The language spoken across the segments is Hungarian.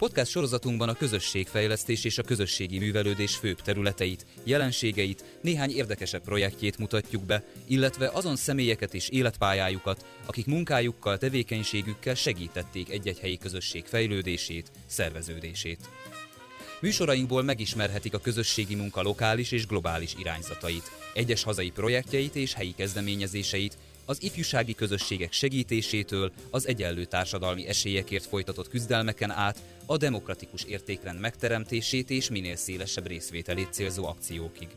Podcast sorozatunkban a közösségfejlesztés és a közösségi művelődés főbb területeit, jelenségeit, néhány érdekesebb projektjét mutatjuk be, illetve azon személyeket és életpályájukat, akik munkájukkal, tevékenységükkel segítették egy-egy helyi közösség fejlődését, szerveződését. Műsorainkból megismerhetik a közösségi munka lokális és globális irányzatait, egyes hazai projektjeit és helyi kezdeményezéseit, az ifjúsági közösségek segítésétől az egyenlő társadalmi esélyekért folytatott küzdelmeken át a demokratikus értékrend megteremtését és minél szélesebb részvételét célzó akciókig.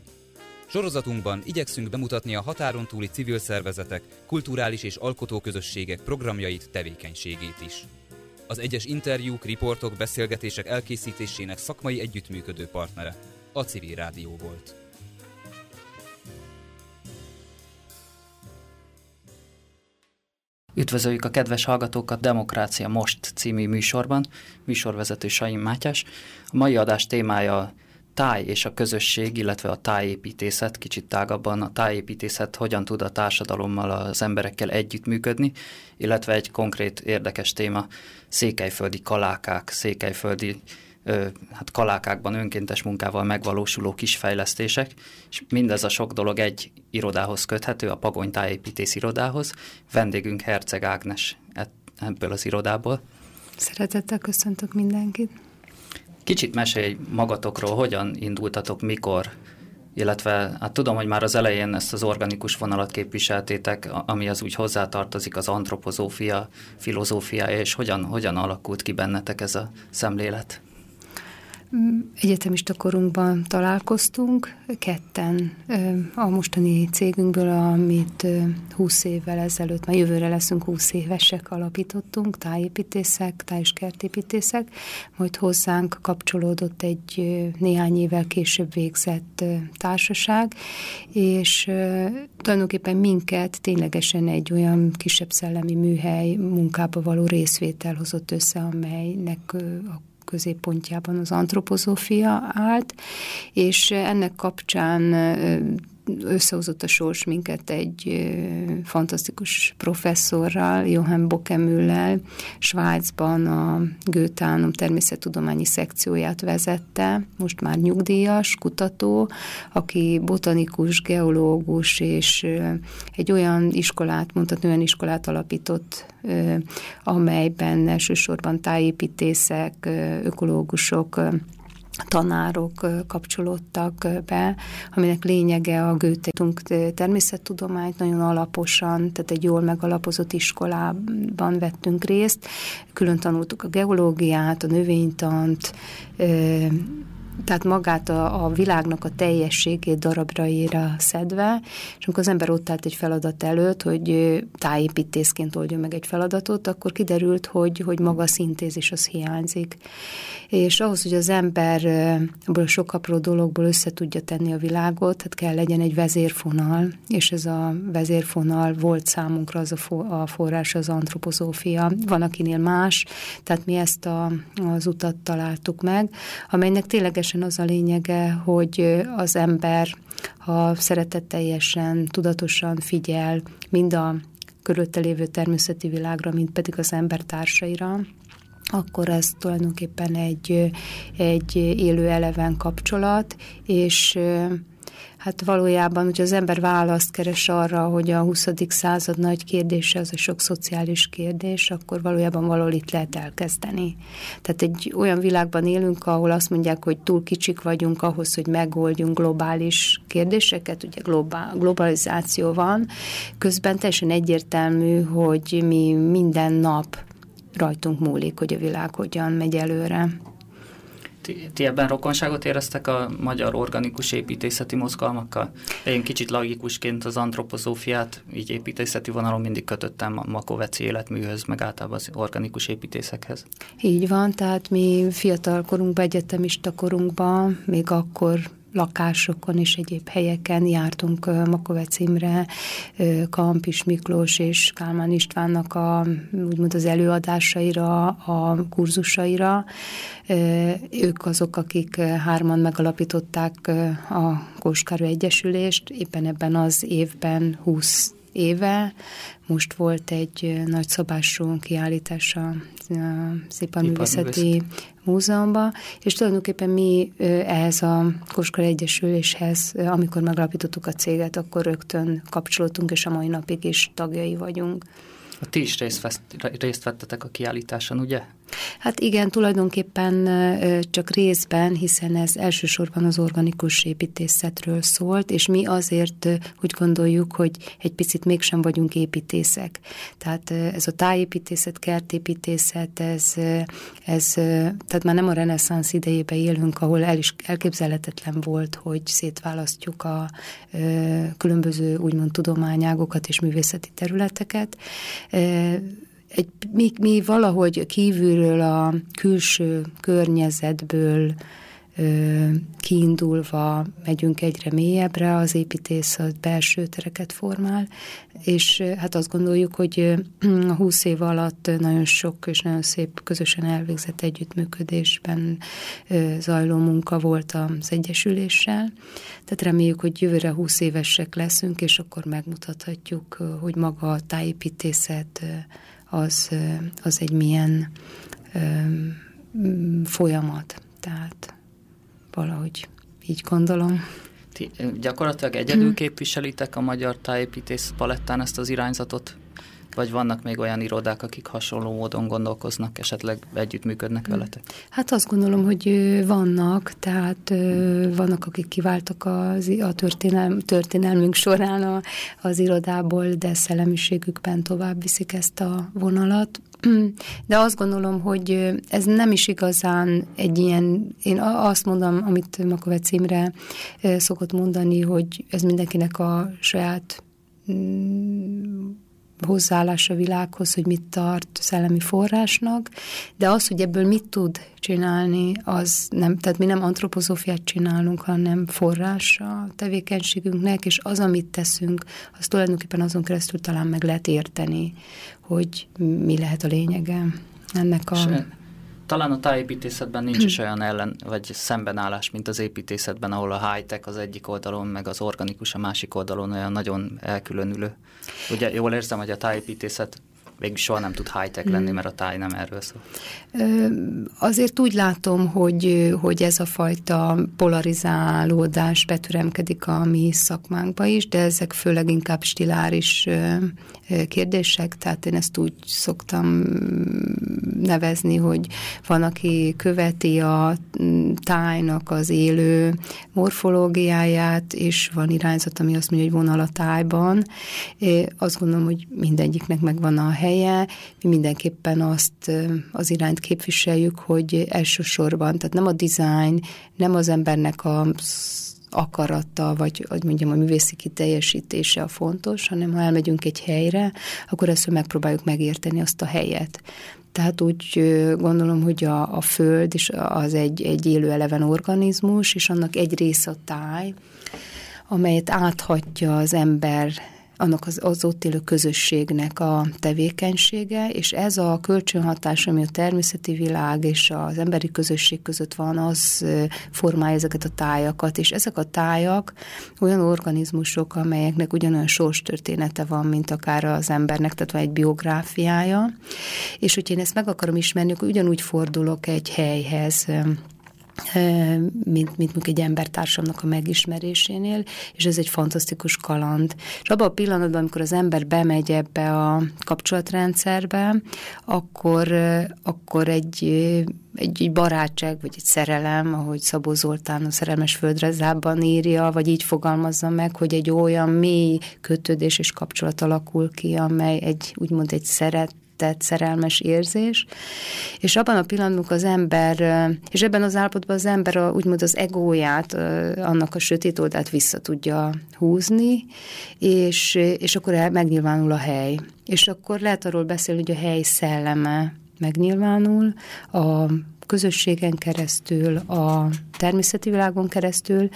Sorozatunkban igyekszünk bemutatni a határon túli civil szervezetek, kulturális és alkotóközösségek programjait, tevékenységét is. Az egyes interjúk, riportok, beszélgetések elkészítésének szakmai együttműködő partnere a Civil Rádió volt. Üdvözöljük a kedves hallgatókat Demokrácia Most című műsorban, műsorvezető Saim Mátyás. A mai adás témája táj és a közösség, illetve a tájépítészet, kicsit tágabban a tájépítészet hogyan tud a társadalommal, az emberekkel együttműködni, illetve egy konkrét érdekes téma, székelyföldi kalákák, székelyföldi hát kalákákban önkéntes munkával megvalósuló kisfejlesztések, és mindez a sok dolog egy irodához köthető, a Pagony Tájépítész irodához. Vendégünk Herceg Ágnes ebből az irodából. Szeretettel köszöntök mindenkit. Kicsit mesélj magatokról, hogyan indultatok, mikor, illetve hát tudom, hogy már az elején ezt az organikus vonalat képviseltétek, ami az úgy hozzátartozik az antropozófia, filozófia, és hogyan, hogyan alakult ki bennetek ez a szemlélet? Egyetemista korunkban találkoztunk, ketten a mostani cégünkből, amit 20 évvel ezelőtt, már jövőre leszünk 20 évesek, alapítottunk, tájépítészek, táj- és kertépítészek, majd hozzánk kapcsolódott egy néhány évvel később végzett társaság, és tulajdonképpen minket ténylegesen egy olyan kisebb szellemi műhely munkába való részvétel hozott össze, amelynek a középpontjában az antropozófia állt, és ennek kapcsán összehozott a sors minket egy fantasztikus professzorral, Johann Bokemüllel, Svájcban a Götánum természettudományi szekcióját vezette, most már nyugdíjas, kutató, aki botanikus, geológus, és egy olyan iskolát, mondhatni olyan iskolát alapított, amelyben elsősorban tájépítészek, ökológusok, tanárok kapcsolódtak be, aminek lényege a Gőtétunk természettudományt nagyon alaposan, tehát egy jól megalapozott iskolában vettünk részt, külön tanultuk a geológiát, a növénytant, tehát magát a, a világnak a teljességét darabraira szedve, és amikor az ember ott állt egy feladat előtt, hogy tájépítészként oldja meg egy feladatot, akkor kiderült, hogy, hogy maga a szintézis az hiányzik. És ahhoz, hogy az ember ebből a sok apró dologból össze tudja tenni a világot, hát kell legyen egy vezérfonal, és ez a vezérfonal volt számunkra az a, for, a forrás, az antropozófia. Van, akinél más, tehát mi ezt a, az utat találtuk meg, amelynek tényleg ténylegesen az a lényege, hogy az ember, ha szeretetteljesen, tudatosan figyel mind a körülötte lévő természeti világra, mint pedig az ember társaira, akkor ez tulajdonképpen egy, egy élő eleven kapcsolat, és Hát valójában, hogy az ember választ keres arra, hogy a 20. század nagy kérdése az a sok szociális kérdés, akkor valójában valahol itt lehet elkezdeni. Tehát egy olyan világban élünk, ahol azt mondják, hogy túl kicsik vagyunk ahhoz, hogy megoldjunk globális kérdéseket, ugye globál, globalizáció van, közben teljesen egyértelmű, hogy mi minden nap rajtunk múlik, hogy a világ hogyan megy előre. Ti, ti ebben rokonságot éreztek a magyar organikus építészeti mozgalmakkal? Én kicsit logikusként az antropozófiát így építészeti vonalon mindig kötöttem a makoveci életműhöz, meg általában az organikus építészekhez. Így van, tehát mi fiatal korunkban, egyetemista korunkban, még akkor lakásokon és egyéb helyeken jártunk Makovec Imre, Kampis Miklós és Kálmán Istvánnak a, úgymond az előadásaira, a kurzusaira. Ők azok, akik hárman megalapították a Kóskáru Egyesülést, éppen ebben az évben 20 éve. Most volt egy nagyszabású kiállítás a Sziparművészeti Múzeumban, és tulajdonképpen mi ehhez a Koskor Egyesüléshez, amikor megalapítottuk a céget, akkor rögtön kapcsolódtunk, és a mai napig is tagjai vagyunk. Ti is részt, vesz, részt vettetek a kiállításon, ugye? Hát igen, tulajdonképpen csak részben, hiszen ez elsősorban az organikus építészetről szólt, és mi azért úgy gondoljuk, hogy egy picit mégsem vagyunk építészek. Tehát ez a tájépítészet, kertépítészet, ez, ez tehát már nem a reneszánsz idejében élünk, ahol el is elképzelhetetlen volt, hogy szétválasztjuk a különböző úgymond tudományágokat és művészeti területeket egy, mi, mi valahogy kívülről a külső környezetből ö, kiindulva megyünk egyre mélyebbre, az építészet belső tereket formál, és hát azt gondoljuk, hogy a húsz év alatt nagyon sok és nagyon szép közösen elvégzett együttműködésben zajló munka volt az Egyesüléssel. Tehát reméljük, hogy jövőre húsz évesek leszünk, és akkor megmutathatjuk, hogy maga a tájépítészet az, az egy milyen folyamat. Tehát valahogy így gondolom. Ti gyakorlatilag egyedül képviselitek a magyar tájépítész palettán ezt az irányzatot? Vagy vannak még olyan irodák, akik hasonló módon gondolkoznak, esetleg együttműködnek hmm. veletek? Hát azt gondolom, hogy vannak, tehát vannak, akik kiváltak az, a történelm, történelmünk során a, az irodából, de szellemiségükben tovább viszik ezt a vonalat. De azt gondolom, hogy ez nem is igazán egy ilyen, én azt mondom, amit Makovec Imre szokott mondani, hogy ez mindenkinek a saját mm, hozzáállás a világhoz, hogy mit tart szellemi forrásnak, de az, hogy ebből mit tud csinálni, az nem, tehát mi nem antropozófiát csinálunk, hanem forrás a tevékenységünknek, és az, amit teszünk, az tulajdonképpen azon keresztül talán meg lehet érteni, hogy mi lehet a lényege ennek a... És talán a tájépítészetben nincs is olyan ellen, vagy szembenállás, mint az építészetben, ahol a high-tech az egyik oldalon, meg az organikus a másik oldalon olyan nagyon elkülönülő. Ugye jól érzem, hogy a tájépítészet végül soha nem tud high-tech lenni, hmm. mert a táj nem erről szól. Azért úgy látom, hogy, hogy ez a fajta polarizálódás betüremkedik a mi szakmánkba is, de ezek főleg inkább stiláris kérdések, tehát én ezt úgy szoktam nevezni, hogy van, aki követi a tájnak az élő morfológiáját, és van irányzat, ami azt mondja, hogy vonal a tájban. Azt gondolom, hogy mindegyiknek megvan a helye, mi mindenképpen azt az irányt képviseljük, hogy elsősorban, tehát nem a design, nem az embernek a akarata, vagy hogy mondjam, a művészi kiteljesítése a fontos, hanem ha elmegyünk egy helyre, akkor ezt megpróbáljuk megérteni azt a helyet. Tehát úgy gondolom, hogy a, a Föld is az egy, egy élő eleven organizmus, és annak egy része a táj, amelyet áthatja az ember annak az, az ott élő közösségnek a tevékenysége, és ez a kölcsönhatás, ami a természeti világ és az emberi közösség között van, az formálja ezeket a tájakat, és ezek a tájak olyan organizmusok, amelyeknek ugyanolyan sorstörténete van, mint akár az embernek, tehát van egy biográfiája, és hogy én ezt meg akarom ismerni, akkor ugyanúgy fordulok egy helyhez, mint, mint mondjuk egy embertársamnak a megismerésénél, és ez egy fantasztikus kaland. És abban a pillanatban, amikor az ember bemegy ebbe a kapcsolatrendszerbe, akkor, akkor egy, egy, egy barátság, vagy egy szerelem, ahogy Szabó Zoltán a Szerelmes Földrezában írja, vagy így fogalmazza meg, hogy egy olyan mély kötődés és kapcsolat alakul ki, amely egy, úgymond egy szeret, tett szerelmes érzés, és abban a pillanatban az ember, és ebben az állapotban az ember a, úgymond az egóját, annak a sötét oldalt vissza tudja húzni, és, és akkor megnyilvánul a hely. És akkor lehet arról beszélni, hogy a hely szelleme megnyilvánul, a közösségen keresztül, a természeti világon keresztül,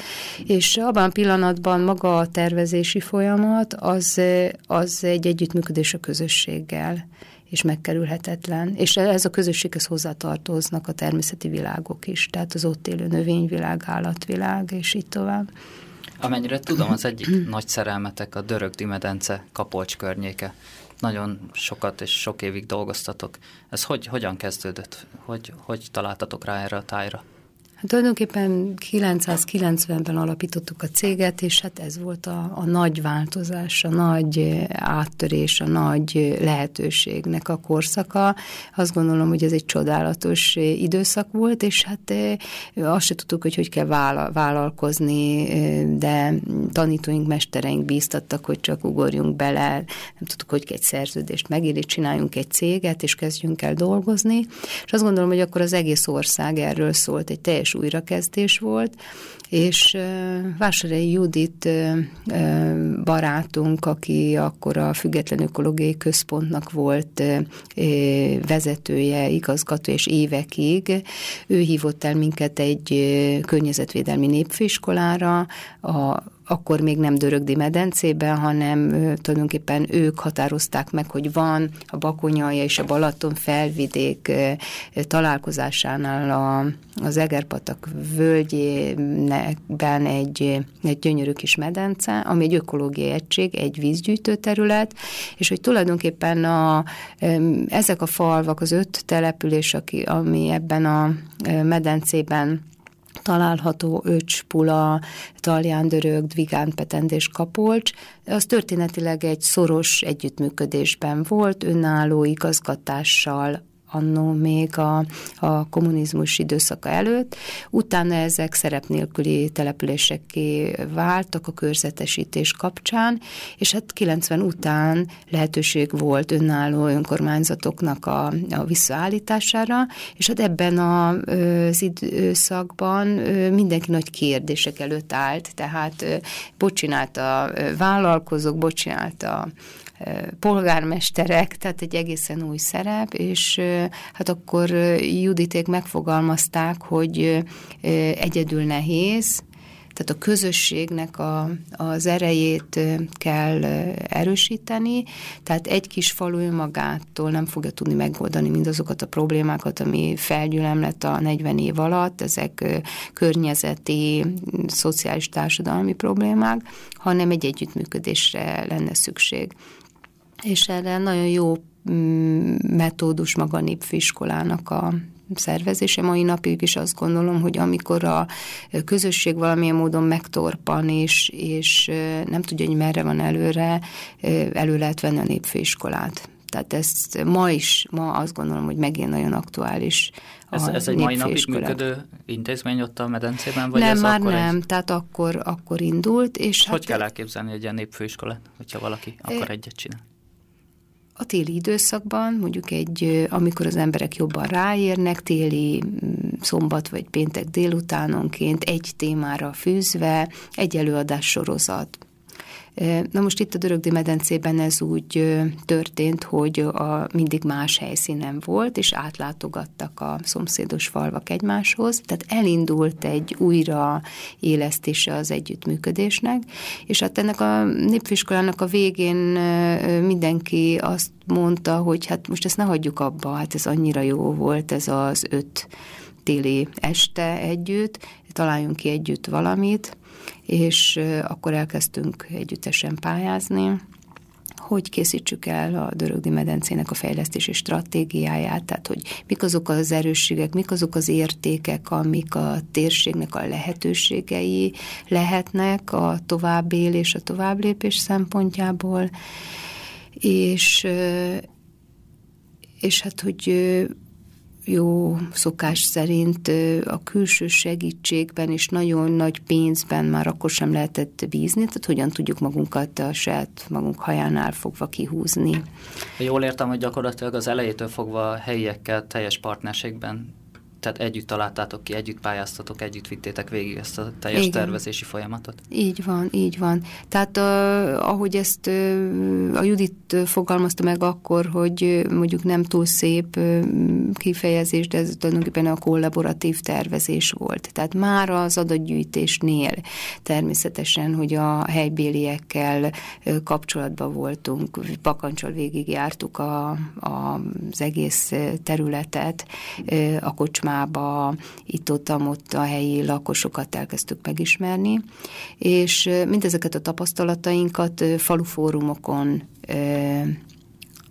és abban a pillanatban maga a tervezési folyamat az, az egy együttműködés a közösséggel és megkerülhetetlen. És ez a közösséghez hozzátartoznak a természeti világok is, tehát az ott élő növényvilág, állatvilág, és így tovább. Amennyire tudom, az egyik nagy szerelmetek a Dörögdi medence Kapolcs környéke. Nagyon sokat és sok évig dolgoztatok. Ez hogy, hogyan kezdődött? Hogy, hogy találtatok rá erre a tájra? Hát tulajdonképpen 990-ben alapítottuk a céget, és hát ez volt a, a nagy változás, a nagy áttörés, a nagy lehetőségnek a korszaka. Azt gondolom, hogy ez egy csodálatos időszak volt, és hát azt se tudtuk, hogy hogy kell vállalkozni, de tanítóink, mestereink bíztattak, hogy csak ugorjunk bele, nem tudtuk, hogy egy szerződést megírni, csináljunk egy céget, és kezdjünk el dolgozni. És azt gondolom, hogy akkor az egész ország erről szólt, egy teljes újrakezdés volt, és Vásárhelyi Judit barátunk, aki akkor a Független Ökológiai Központnak volt vezetője, igazgató és évekig, ő hívott el minket egy környezetvédelmi népfőiskolára, a akkor még nem Dörögdi medencében, hanem tulajdonképpen ők határozták meg, hogy van a Bakonyalja és a Balaton felvidék találkozásánál a, az Egerpatak völgyében egy, egy gyönyörű kis medence, ami egy ökológiai egység, egy vízgyűjtő terület, és hogy tulajdonképpen a, ezek a falvak, az öt település, aki, ami ebben a medencében található Öcs, Pula, Talján, Dörög, Vigán, Petend és Kapolcs. Az történetileg egy szoros együttműködésben volt, önálló igazgatással, annó még a, a kommunizmus időszaka előtt. Utána ezek szerep nélküli településekké váltak a körzetesítés kapcsán, és hát 90 után lehetőség volt önálló önkormányzatoknak a, a visszaállítására, és hát ebben a, az időszakban mindenki nagy kérdések előtt állt, tehát bocsinált a vállalkozók, bocsinált a polgármesterek, tehát egy egészen új szerep, és hát akkor Juditék megfogalmazták, hogy egyedül nehéz, tehát a közösségnek a, az erejét kell erősíteni, tehát egy kis falu önmagától nem fogja tudni megoldani mindazokat a problémákat, ami felgyülemlett a 40 év alatt, ezek környezeti, szociális, társadalmi problémák, hanem egy együttműködésre lenne szükség és erre nagyon jó mm, metódus maga a népfőiskolának a szervezése. Mai napig is azt gondolom, hogy amikor a közösség valamilyen módon megtorpan, és, és nem tudja, hogy merre van előre, elő lehet venni a népfőiskolát. Tehát ezt ma is, ma azt gondolom, hogy megint nagyon aktuális. Ez, ez egy mai napig működő intézmény ott a medencében? Vagy nem, ez már nem, egy... tehát akkor, akkor indult. És hogy hát, kell elképzelni egy ilyen népfőiskolát, hogyha valaki akar egyet csinálni? A téli időszakban, mondjuk egy, amikor az emberek jobban ráérnek, téli mm, szombat vagy péntek délutánonként egy témára fűzve, egy előadás sorozat, Na most itt a Dörögdi medencében ez úgy történt, hogy a, mindig más helyszínen volt, és átlátogattak a szomszédos falvak egymáshoz, tehát elindult egy újra élesztése az együttműködésnek, és hát ennek a népfiskolának a végén mindenki azt mondta, hogy hát most ezt ne hagyjuk abba, hát ez annyira jó volt ez az öt téli este együtt, találjunk ki együtt valamit, és akkor elkezdtünk együttesen pályázni, hogy készítsük el a Dörögdi medencének a fejlesztési stratégiáját, tehát hogy mik azok az erősségek, mik azok az értékek, amik a térségnek a lehetőségei lehetnek a továbbélés, a továbblépés szempontjából, és és hát, hogy jó szokás szerint a külső segítségben és nagyon nagy pénzben már akkor sem lehetett bízni, tehát hogyan tudjuk magunkat a saját magunk hajánál fogva kihúzni. Jól értem, hogy gyakorlatilag az elejétől fogva helyiekkel teljes partnerségben tehát együtt találtátok ki, együtt pályáztatok, együtt vittétek végig ezt a teljes Igen. tervezési folyamatot? Így van, így van. Tehát uh, ahogy ezt uh, a Judit fogalmazta meg akkor, hogy mondjuk nem túl szép uh, kifejezés, de ez tulajdonképpen a kollaboratív tervezés volt. Tehát már az adatgyűjtésnél természetesen, hogy a helybéliekkel uh, kapcsolatban voltunk, pakancsal végigjártuk a, a, az egész területet, uh, a kocsmát kocsmába, itt-ott, ott a helyi lakosokat elkezdtük megismerni, és mindezeket a tapasztalatainkat falufórumokon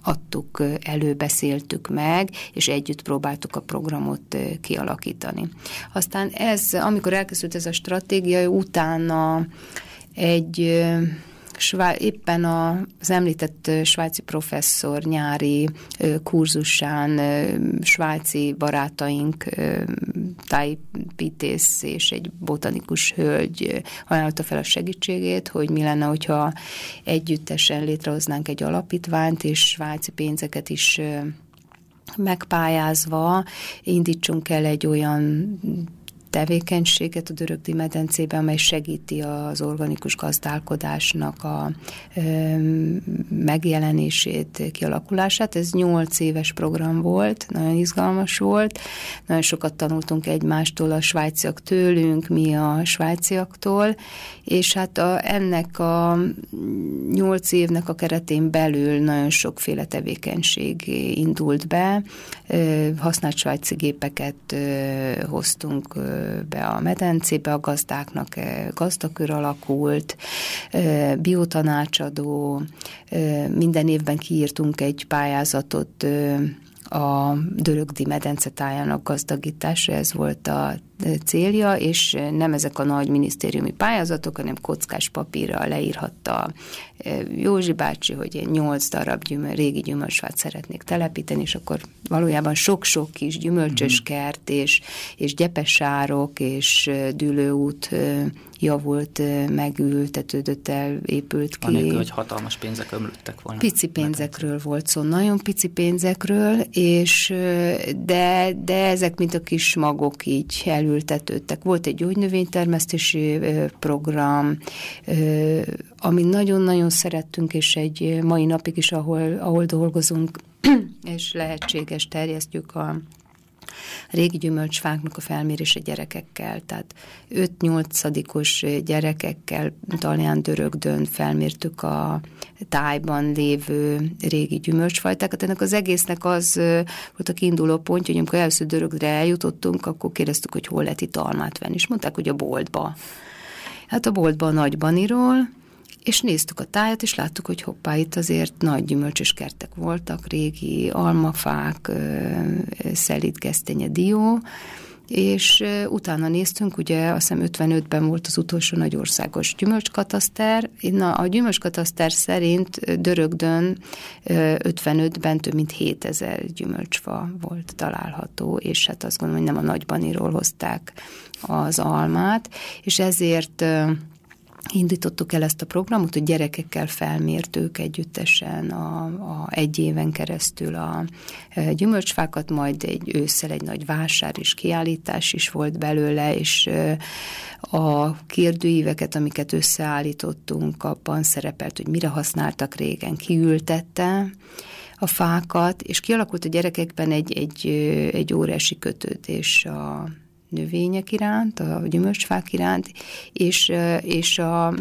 adtuk elő, beszéltük meg, és együtt próbáltuk a programot kialakítani. Aztán ez, amikor elkészült ez a stratégia, utána egy Svá- éppen az említett svájci professzor nyári kurzusán svájci barátaink tájpitész és egy botanikus hölgy ajánlotta fel a segítségét, hogy mi lenne, hogyha együttesen létrehoznánk egy alapítványt, és svájci pénzeket is megpályázva indítsunk el egy olyan tevékenységet a Dörögdi medencében, amely segíti az organikus gazdálkodásnak a megjelenését, kialakulását. Ez nyolc éves program volt, nagyon izgalmas volt, nagyon sokat tanultunk egymástól, a svájciak tőlünk, mi a svájciaktól, és hát a, ennek a nyolc évnek a keretén belül nagyon sokféle tevékenység indult be, használt svájci gépeket hoztunk be a medencébe, a gazdáknak gazdakör alakult, biotanácsadó, minden évben kiírtunk egy pályázatot a Dörögdi medence tájának gazdagítása, ez volt a célja, és nem ezek a nagy minisztériumi pályázatok, hanem kockás papírra leírhatta Józsi bácsi, hogy nyolc darab gyümöl, régi gyümölcsfát szeretnék telepíteni, és akkor valójában sok-sok kis gyümölcsös mhm. kert, és, és gyepesárok, és dűlőút javult, megültetődött el, épült ki. Anélkül, hogy hatalmas pénzek ömlöttek volna. Pici pénzekről volt szó, nagyon pici pénzekről, és de, de ezek mint a kis magok így elültetődtek. Volt egy gyógynövénytermesztési program, ami nagyon-nagyon szerettünk, és egy mai napig is, ahol, ahol dolgozunk, és lehetséges, terjesztjük a régi gyümölcsfáknak a felmérése gyerekekkel, tehát 5-8-os gyerekekkel Talján Dörögdön felmértük a tájban lévő régi gyümölcsfajtákat. Ennek az egésznek az volt a kiinduló pontja, hogy amikor először Dörögre eljutottunk, akkor kérdeztük, hogy hol lehet itt almát venni, és mondták, hogy a boltba. Hát a boltban a Nagybaniról, és néztük a tájat, és láttuk, hogy hoppá, itt azért nagy gyümölcsös kertek voltak, régi almafák, szelítgesztenye, dió, és utána néztünk, ugye azt hiszem 55-ben volt az utolsó nagy országos gyümölcskataszter. Na, a gyümölcskataszter szerint Dörögdön 55-ben több mint 7000 gyümölcsfa volt található, és hát azt gondolom, hogy nem a nagybaniról hozták az almát, és ezért indítottuk el ezt a programot, hogy gyerekekkel felmértük együttesen a, a egy éven keresztül a e, gyümölcsfákat, majd egy ősszel egy nagy vásár és kiállítás is volt belőle, és e, a kérdőíveket, amiket összeállítottunk, abban szerepelt, hogy mire használtak régen, kiültette, a fákat, és kialakult a gyerekekben egy, egy, egy óriási kötődés a növények iránt, a gyümölcsfák iránt, és, és a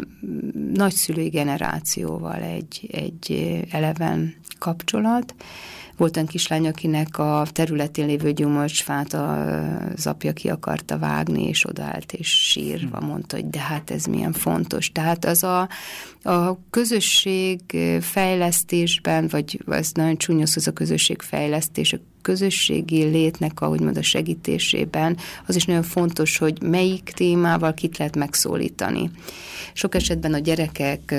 nagyszülői generációval egy, egy eleven kapcsolat. Volt olyan kislány, akinek a területén lévő gyümölcsfát az apja ki akarta vágni, és odaállt, és sírva mondta, hogy de hát ez milyen fontos. Tehát az a, a közösség fejlesztésben, vagy ez nagyon csúnya az a közösség fejlesztés, a közösségi létnek, ahogy mond a segítésében, az is nagyon fontos, hogy melyik témával kit lehet megszólítani. Sok esetben a gyerekek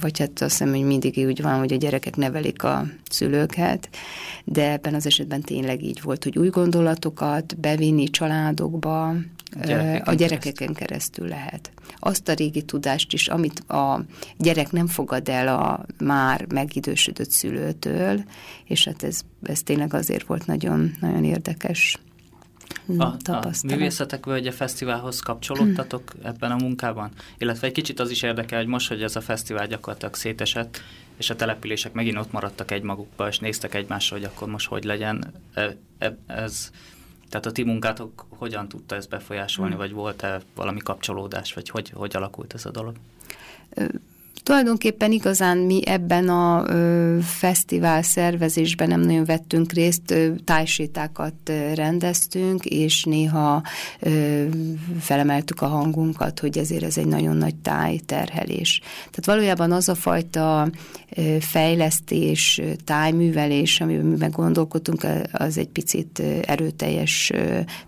vagy hát azt hiszem, hogy mindig úgy van, hogy a gyerekek nevelik a szülőket, de ebben az esetben tényleg így volt, hogy új gondolatokat bevinni családokba, Gyerekeken a gyerekeken keresztül. keresztül lehet. Azt a régi tudást is, amit a gyerek nem fogad el a már megidősödött szülőtől, és hát ez, ez tényleg azért volt nagyon, nagyon érdekes a, a Művészetek Völgye Fesztiválhoz kapcsolódtatok hmm. ebben a munkában? Illetve egy kicsit az is érdekel, hogy most, hogy ez a fesztivál gyakorlatilag szétesett, és a települések megint ott maradtak egymagukba, és néztek egymásra, hogy akkor most hogy legyen. E, e, ez, tehát a ti munkátok hogyan tudta ezt befolyásolni, hmm. vagy volt-e valami kapcsolódás, vagy hogy, hogy alakult ez a dolog? Tulajdonképpen igazán mi ebben a ö, fesztivál szervezésben nem nagyon vettünk részt, ö, tájsétákat ö, rendeztünk, és néha ö, felemeltük a hangunkat, hogy ezért ez egy nagyon nagy tájterhelés. Tehát valójában az a fajta ö, fejlesztés, tájművelés, amiben gondolkodtunk, az egy picit erőteljes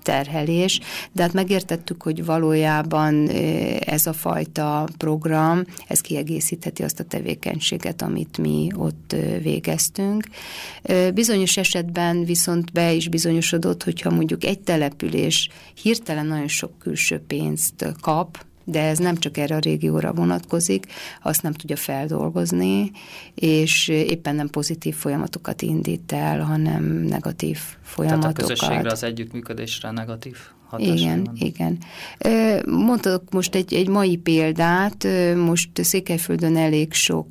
terhelés, de hát megértettük, hogy valójában ez a fajta program, ez kiegészít kiegészítheti azt a tevékenységet, amit mi ott végeztünk. Bizonyos esetben viszont be is bizonyosodott, hogyha mondjuk egy település hirtelen nagyon sok külső pénzt kap, de ez nem csak erre a régióra vonatkozik, azt nem tudja feldolgozni, és éppen nem pozitív folyamatokat indít el, hanem negatív folyamatokat. Tehát a közösségre, az együttműködésre negatív igen, van. igen. Mondtak most egy, egy mai példát, most Székelyföldön elég sok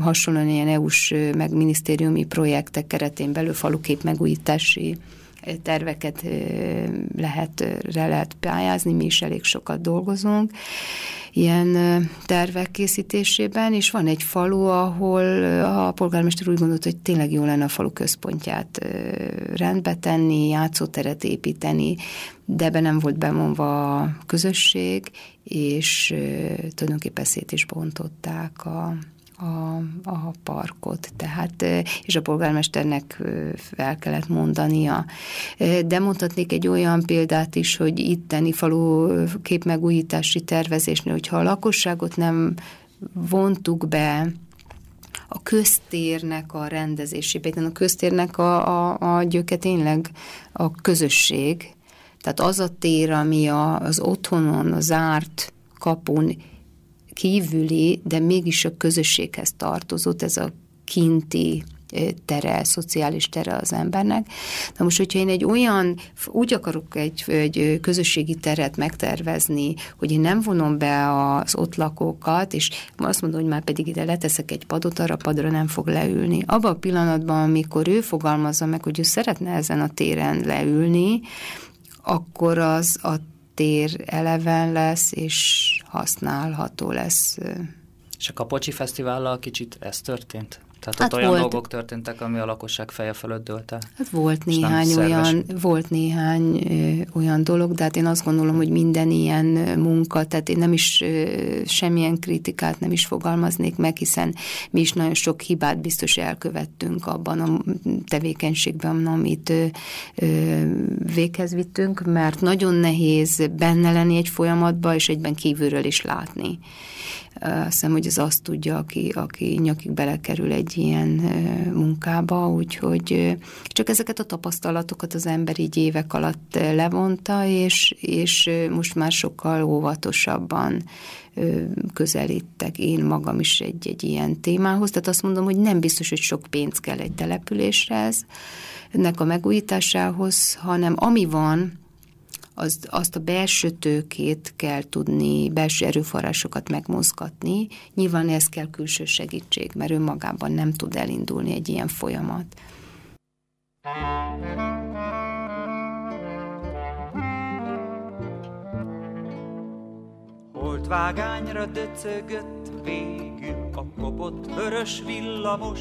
hasonlóan ilyen EU-s meg minisztériumi projektek keretén belül falukép megújítási terveket lehet, re lehet pályázni, mi is elég sokat dolgozunk ilyen tervek készítésében, és van egy falu, ahol a polgármester úgy gondolt, hogy tényleg jó lenne a falu központját rendbe tenni, játszóteret építeni, de be nem volt bemondva a közösség, és tulajdonképpen szét is bontották a, a, a parkot, tehát, és a polgármesternek fel kellett mondania. De mondhatnék egy olyan példát is, hogy itteni falu képmegújítási tervezésnél, hogyha a lakosságot nem vontuk be a köztérnek a rendezésébe, a köztérnek a, a, a gyöke tényleg a közösség, tehát az a tér, ami a, az otthonon, az zárt kapun kívüli, de mégis a közösséghez tartozott, ez a kinti tere, szociális tere az embernek. Na most, hogyha én egy olyan, úgy akarok egy, egy közösségi teret megtervezni, hogy én nem vonom be az ott lakókat, és azt mondom, hogy már pedig ide leteszek egy padot, arra padra nem fog leülni. Abban a pillanatban, amikor ő fogalmazza meg, hogy ő szeretne ezen a téren leülni, akkor az a tér eleven lesz, és használható lesz. És a Kapocsi Fesztivállal kicsit ez történt? Tehát hát ott olyan volt, dolgok történtek, ami a lakosság feje fölött dőlt el? Hát volt néhány olyan, volt néhány ö, olyan dolog, de hát én azt gondolom, hogy minden ilyen munka, tehát én nem is ö, semmilyen kritikát nem is fogalmaznék meg, hiszen mi is nagyon sok hibát biztos elkövettünk abban a tevékenységben, amit ö, ö, véghez vittünk, mert nagyon nehéz benne lenni egy folyamatban, és egyben kívülről is látni. Azt hiszem, hogy ez azt tudja, aki, aki nyakig belekerül egy ilyen munkába, úgyhogy csak ezeket a tapasztalatokat az ember így évek alatt levonta, és, és most már sokkal óvatosabban közelítek én magam is egy, egy ilyen témához. Tehát azt mondom, hogy nem biztos, hogy sok pénz kell egy településre ennek a megújításához, hanem ami van, az, azt a belső tőkét kell tudni, belső erőforrásokat megmozgatni. Nyilván ez kell külső segítség, mert önmagában nem tud elindulni egy ilyen folyamat. vágányra döcögött végül a kopott vörös villamos,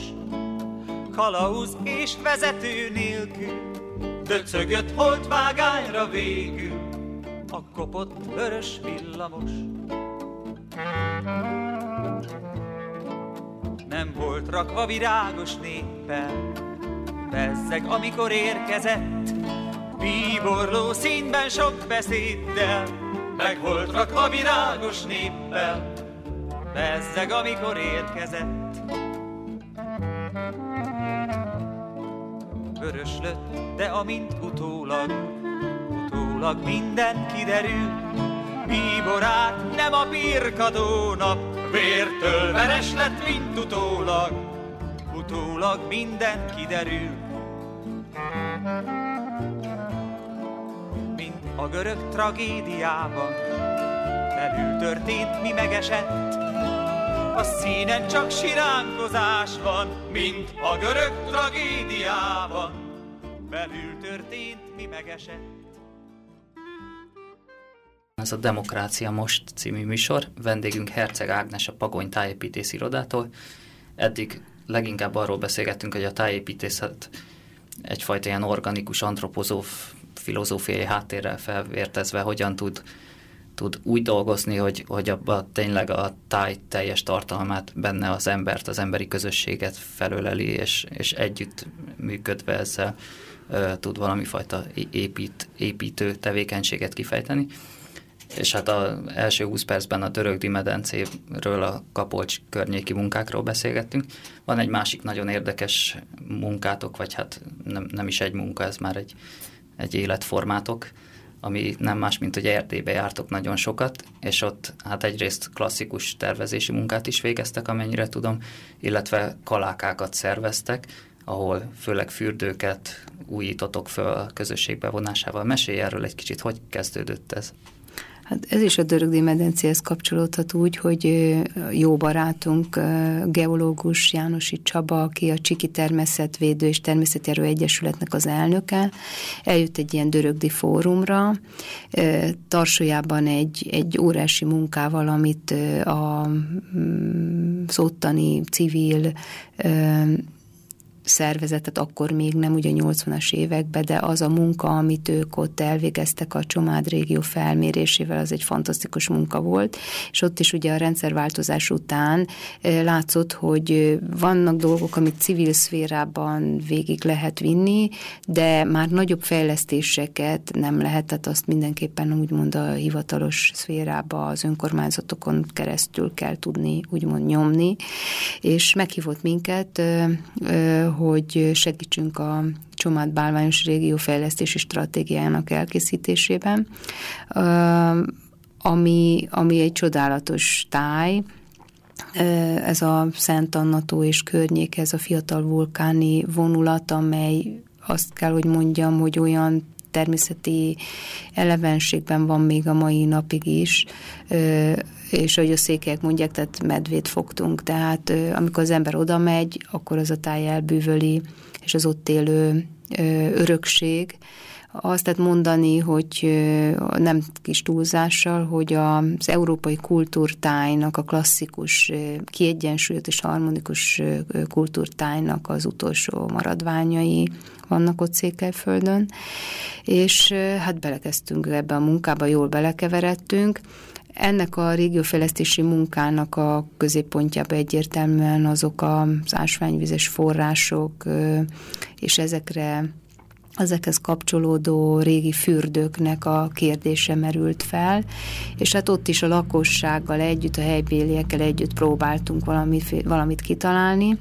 kalauz és vezető nélkül Döcögött vágányra végül a kopott vörös villamos. Nem volt rakva virágos néppel, bezzeg, amikor érkezett, bíborló színben sok beszéddel, meg volt rakva virágos néppel, bezzeg, amikor érkezett. Amint utólag, utólag minden kiderül, bíborát nem a birkadó nap, vértől veres lett, mint utólag, utólag minden kiderül. Mint a görög tragédiában, belül történt, mi megesett, a színen csak siránkozás van, mint a görög tragédiában. Belül történt, mi megesett. Ez a Demokrácia Most című műsor. Vendégünk Herceg Ágnes a Pagony tájépítész irodától. Eddig leginkább arról beszélgettünk, hogy a tájépítészet egyfajta ilyen organikus, antropozóf, filozófiai háttérrel felvértezve hogyan tud, tud úgy dolgozni, hogy, hogy abban tényleg a táj teljes tartalmát benne az embert, az emberi közösséget felöleli, és, és együtt működve ezzel tud valami fajta épít, építő tevékenységet kifejteni és hát az első 20 percben a Dörögdi medencéről, a Kapolcs környéki munkákról beszélgettünk. Van egy másik nagyon érdekes munkátok, vagy hát nem, nem is egy munka, ez már egy, egy életformátok, ami nem más, mint hogy Erdélybe jártok nagyon sokat, és ott hát egyrészt klasszikus tervezési munkát is végeztek, amennyire tudom, illetve kalákákat szerveztek, ahol főleg fürdőket újítotok föl a közösség bevonásával. Mesélj erről egy kicsit, hogy kezdődött ez? Hát ez is a Dörögdi medencéhez kapcsolódhat úgy, hogy jó barátunk, geológus Jánosi Csaba, aki a Csiki Természetvédő és Természetjáró Egyesületnek az elnöke, eljött egy ilyen Dörögdi fórumra, Tarsójában egy, egy órási munkával, amit a, mm, az ottani civil szervezetet, akkor még nem ugye 80-as években, de az a munka, amit ők ott elvégeztek a Csomád régió felmérésével, az egy fantasztikus munka volt, és ott is ugye a rendszerváltozás után látszott, hogy vannak dolgok, amit civil szférában végig lehet vinni, de már nagyobb fejlesztéseket nem lehet, tehát azt mindenképpen úgymond a hivatalos szférába, az önkormányzatokon keresztül kell tudni úgymond nyomni, és meghívott minket, hogy segítsünk a Csomád Bálványos Régió fejlesztési stratégiájának elkészítésében, ami, ami egy csodálatos táj, ez a Szent Annató és környék, ez a fiatal vulkáni vonulat, amely azt kell, hogy mondjam, hogy olyan természeti elevenségben van még a mai napig is, és ahogy a székelyek mondják, tehát medvét fogtunk, tehát amikor az ember oda megy, akkor az a táj elbűvöli, és az ott élő örökség, azt lehet mondani, hogy nem kis túlzással, hogy az európai kultúrtájnak, a klasszikus, kiegyensúlyot és harmonikus kultúrtájnak az utolsó maradványai vannak ott Székelyföldön, és hát belekezdtünk ebbe a munkába, jól belekeveredtünk, ennek a régiófejlesztési munkának a középpontjába egyértelműen azok az ásványvizes források, és ezekre ezekhez kapcsolódó régi fürdőknek a kérdése merült fel, és hát ott is a lakossággal együtt, a helybéliekkel együtt próbáltunk valamit, valamit kitalálni,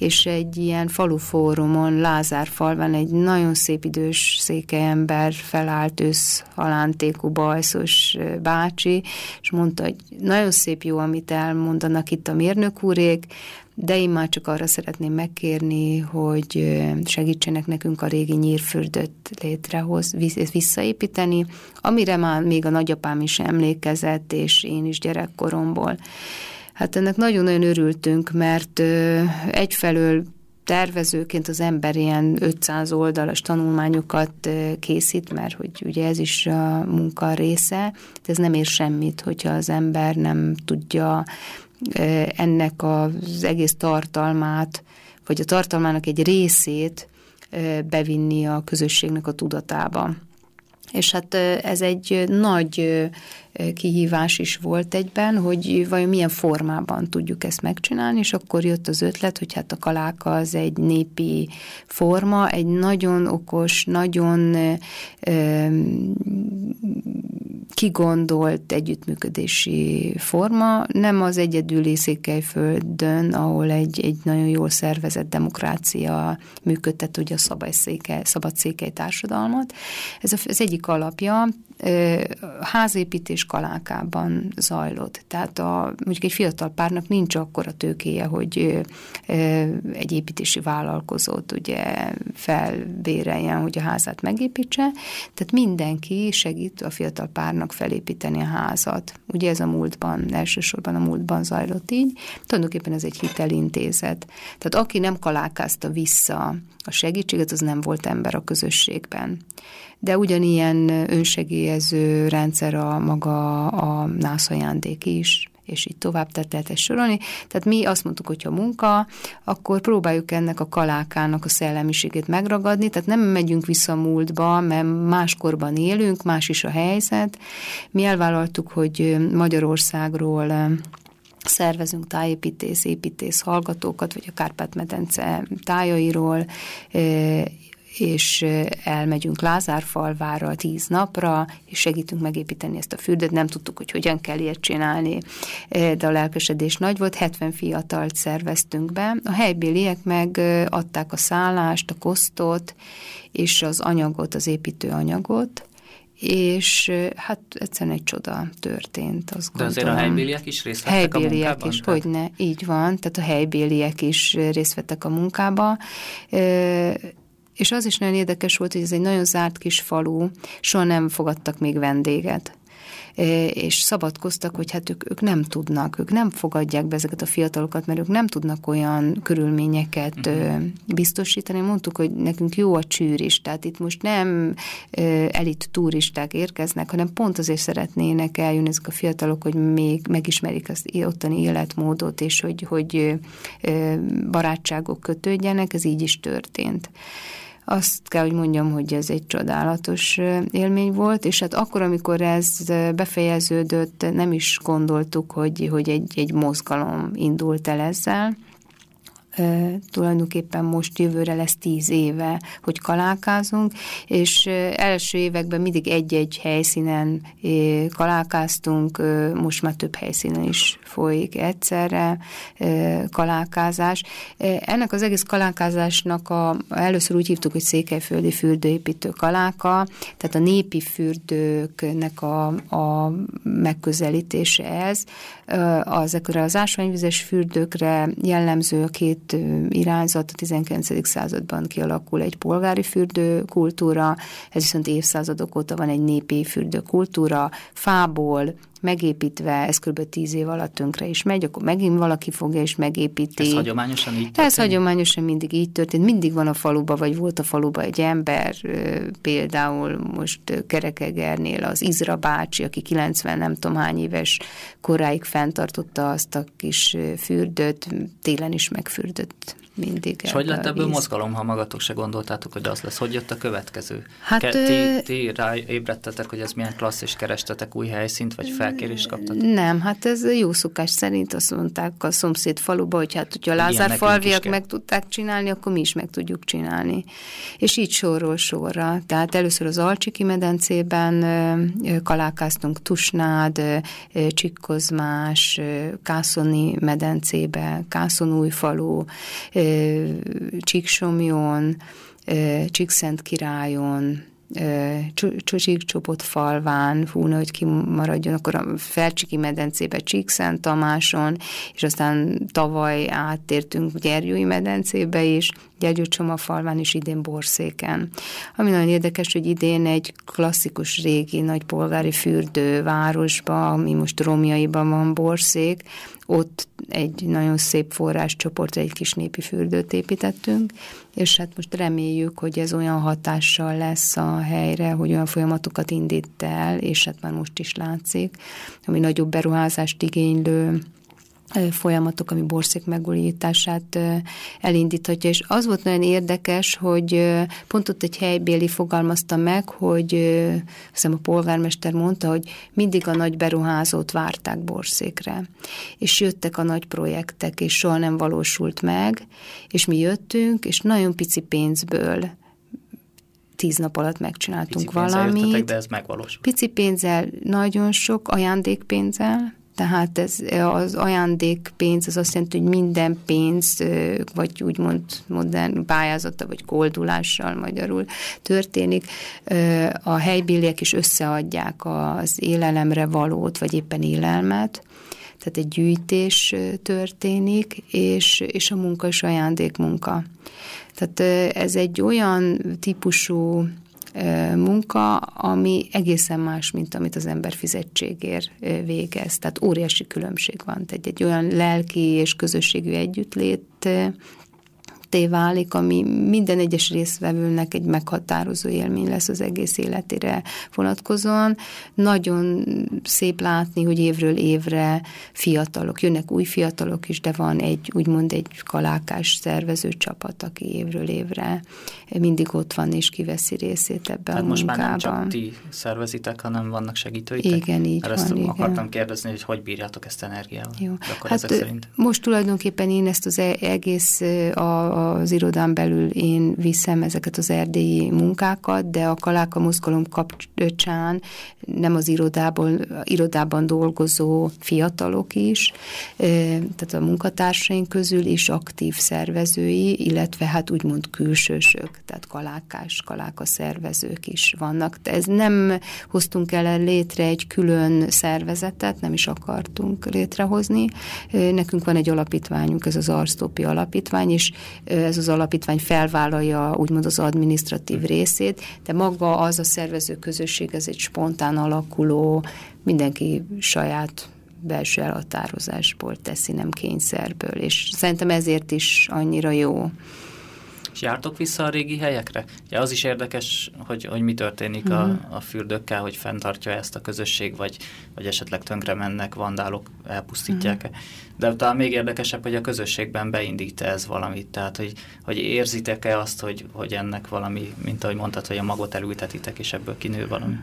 és egy ilyen falufórumon, Lázárfalban egy nagyon szép idős székelyember felállt ősz halántékú bajszos bácsi, és mondta, hogy nagyon szép jó, amit elmondanak itt a mérnök úrék, de én már csak arra szeretném megkérni, hogy segítsenek nekünk a régi nyírfürdőt létrehoz, visszaépíteni, amire már még a nagyapám is emlékezett, és én is gyerekkoromból. Hát ennek nagyon-nagyon örültünk, mert egyfelől tervezőként az ember ilyen 500 oldalas tanulmányokat készít, mert hogy ugye ez is a munka része, de ez nem ér semmit, hogyha az ember nem tudja ennek az egész tartalmát, vagy a tartalmának egy részét bevinni a közösségnek a tudatába. És hát ez egy nagy kihívás is volt egyben, hogy vajon milyen formában tudjuk ezt megcsinálni, és akkor jött az ötlet, hogy hát a kaláka az egy népi forma, egy nagyon okos, nagyon kigondolt együttműködési forma, nem az egyedüli Székelyföldön, ahol egy, egy nagyon jól szervezett demokrácia működtet ugye a szabad székely, szabad székely társadalmat. Ez az egyik alapja, házépítés kalákában zajlott. Tehát a, mondjuk egy fiatal párnak nincs akkor a tőkéje, hogy egy építési vállalkozót ugye felbéreljen, hogy a házát megépítse. Tehát mindenki segít a fiatal párnak felépíteni a házat. Ugye ez a múltban, elsősorban a múltban zajlott így. Tulajdonképpen ez egy hitelintézet. Tehát aki nem kalákázta vissza a segítséget, az nem volt ember a közösségben. De ugyanilyen önsegélyező rendszer a maga a nász ajándék is és így tovább, tehát lehet ezt sorolni. Tehát mi azt mondtuk, hogy ha munka, akkor próbáljuk ennek a kalákának a szellemiségét megragadni, tehát nem megyünk vissza a múltba, mert máskorban élünk, más is a helyzet. Mi elvállaltuk, hogy Magyarországról szervezünk tájépítész, építész hallgatókat, vagy a Kárpát-medence tájairól, és elmegyünk Lázárfalvára tíz napra, és segítünk megépíteni ezt a fürdőt. Nem tudtuk, hogy hogyan kell ilyet csinálni, de a lelkesedés nagy volt. 70 fiatalt szerveztünk be. A helybéliek meg adták a szállást, a kosztot, és az anyagot, az építőanyagot, és hát egyszerűen egy csoda történt. Azt De azért a helybéliek is részt vettek helybéliek a munkában? is, tehát? hogy ne, így van, tehát a helybéliek is részt vettek a munkába, és az is nagyon érdekes volt, hogy ez egy nagyon zárt kis falu, soha nem fogadtak még vendéget és szabadkoztak, hogy hát ők, ők nem tudnak, ők nem fogadják be ezeket a fiatalokat, mert ők nem tudnak olyan körülményeket uh-huh. biztosítani. Mondtuk, hogy nekünk jó a csűr is, tehát itt most nem elit turisták érkeznek, hanem pont azért szeretnének eljönni ezek a fiatalok, hogy még megismerik az ottani életmódot, és hogy, hogy barátságok kötődjenek, ez így is történt azt kell, hogy mondjam, hogy ez egy csodálatos élmény volt, és hát akkor, amikor ez befejeződött, nem is gondoltuk, hogy, hogy egy, egy mozgalom indult el ezzel, tulajdonképpen most jövőre lesz tíz éve, hogy kalálkázunk, és első években mindig egy-egy helyszínen kalálkáztunk, most már több helyszínen is folyik egyszerre kalálkázás. Ennek az egész kalálkázásnak a, először úgy hívtuk, hogy Székelyföldi fürdőépítő kaláka, tehát a népi fürdőknek a, a megközelítése ez. Ezekre az ásványvizes fürdőkre jellemző a két irányzat, a 19. században kialakul egy polgári fürdőkultúra, ez viszont évszázadok óta van egy népi fürdőkultúra, fából, megépítve, ez kb. tíz év alatt tönkre is megy, akkor megint valaki fogja és megépíti. Ez hagyományosan így történt? Ez hagyományosan mindig így történt. Mindig van a faluba, vagy volt a faluba egy ember, például most Kerekegernél az Izra bácsi, aki 90 nem tudom hány éves koráig fenntartotta azt a kis fürdőt, télen is megfürdött mindig. És hogy lett ebből víz. mozgalom, ha magatok se gondoltátok, hogy az lesz? Hogy jött a következő? Hát, Ke- ti, ti ráébredtetek, hogy ez milyen klassz, és kerestetek új helyszínt, vagy felkérést kaptatok? Nem, hát ez jó szokás szerint azt mondták a szomszéd faluba, hogy hát, hogyha a Lázár falviak meg tudták csinálni, akkor mi is meg tudjuk csinálni. És így sorról sorra. Tehát először az Alcsiki medencében kalálkáztunk Tusnád, Csikkozmás, Kászoni medencébe, Kászonújfalu, Csíksomjon, Csíkszent királyon, Csíkcsopot falván, hú, hogy kimaradjon, akkor a Felcsiki medencébe Csíkszent Tamáson, és aztán tavaly áttértünk Gyergyói medencébe is, Gyergyócsoma falván is idén Borszéken. Ami nagyon érdekes, hogy idén egy klasszikus régi nagy polgári fürdővárosba, ami most Romjaiban van Borszék, ott egy nagyon szép forráscsoport, egy kis népi fürdőt építettünk, és hát most reméljük, hogy ez olyan hatással lesz a helyre, hogy olyan folyamatokat indít el, és hát már most is látszik, ami nagyobb beruházást igénylő folyamatok, ami borszék megújítását elindíthatja. És az volt nagyon érdekes, hogy pont ott egy helybéli fogalmazta meg, hogy hiszem a polgármester mondta, hogy mindig a nagy beruházót várták borszékre. És jöttek a nagy projektek, és soha nem valósult meg, és mi jöttünk, és nagyon pici pénzből tíz nap alatt megcsináltunk Pici valamit. Jöttetek, de ez megvalósult. Pici pénzzel, nagyon sok ajándékpénzzel, tehát ez az ajándékpénz, az azt jelenti, hogy minden pénz, vagy úgymond modern pályázata, vagy koldulással magyarul történik. A helybéliek is összeadják az élelemre valót, vagy éppen élelmet, tehát egy gyűjtés történik, és, és a munka is ajándékmunka. Tehát ez egy olyan típusú munka, ami egészen más, mint amit az ember fizetségért végez. Tehát óriási különbség van. Tehát egy olyan lelki és közösségű együttlét ketté válik, ami minden egyes részvevőnek egy meghatározó élmény lesz az egész életére vonatkozóan. Nagyon szép látni, hogy évről évre fiatalok, jönnek új fiatalok is, de van egy úgymond egy kalákás szervező csapat, aki évről évre mindig ott van és kiveszi részét ebben hát a most munkában. már nem csak ti szervezitek, hanem vannak segítőitek? Igen, így Mert van, ezt igen. akartam kérdezni, hogy hogy bírjátok ezt energiával? Jó. Akkor Hát most tulajdonképpen én ezt az e- egész a, az irodán belül én viszem ezeket az erdélyi munkákat, de a Kaláka mozgalom kapcsán nem az irodából, irodában dolgozó fiatalok is, tehát a munkatársaink közül is aktív szervezői, illetve hát úgymond külsősök, tehát kalákás, kaláka szervezők is vannak. De ez nem hoztunk el létre egy külön szervezetet, nem is akartunk létrehozni. Nekünk van egy alapítványunk, ez az Arsztópi Alapítvány, és ez az alapítvány felvállalja úgymond az administratív részét, de maga az a szervező közösség, ez egy spontán alakuló, mindenki saját belső elhatározásból teszi, nem kényszerből, és szerintem ezért is annyira jó. És jártok vissza a régi helyekre? Ja, az is érdekes, hogy, hogy mi történik a, Mhm. a fürdőkkel, hogy fenntartja ezt a közösség, vagy, vagy esetleg tönkre mennek, vandálok elpusztítják-e. Mhm. Uh-huh. De talán még érdekesebb, hogy a közösségben beindít ez valamit, tehát hogy, hogy érzitek-e azt, hogy, hogy ennek valami, mint ahogy mondtad, hogy a magot elültetitek, és ebből kinő valami?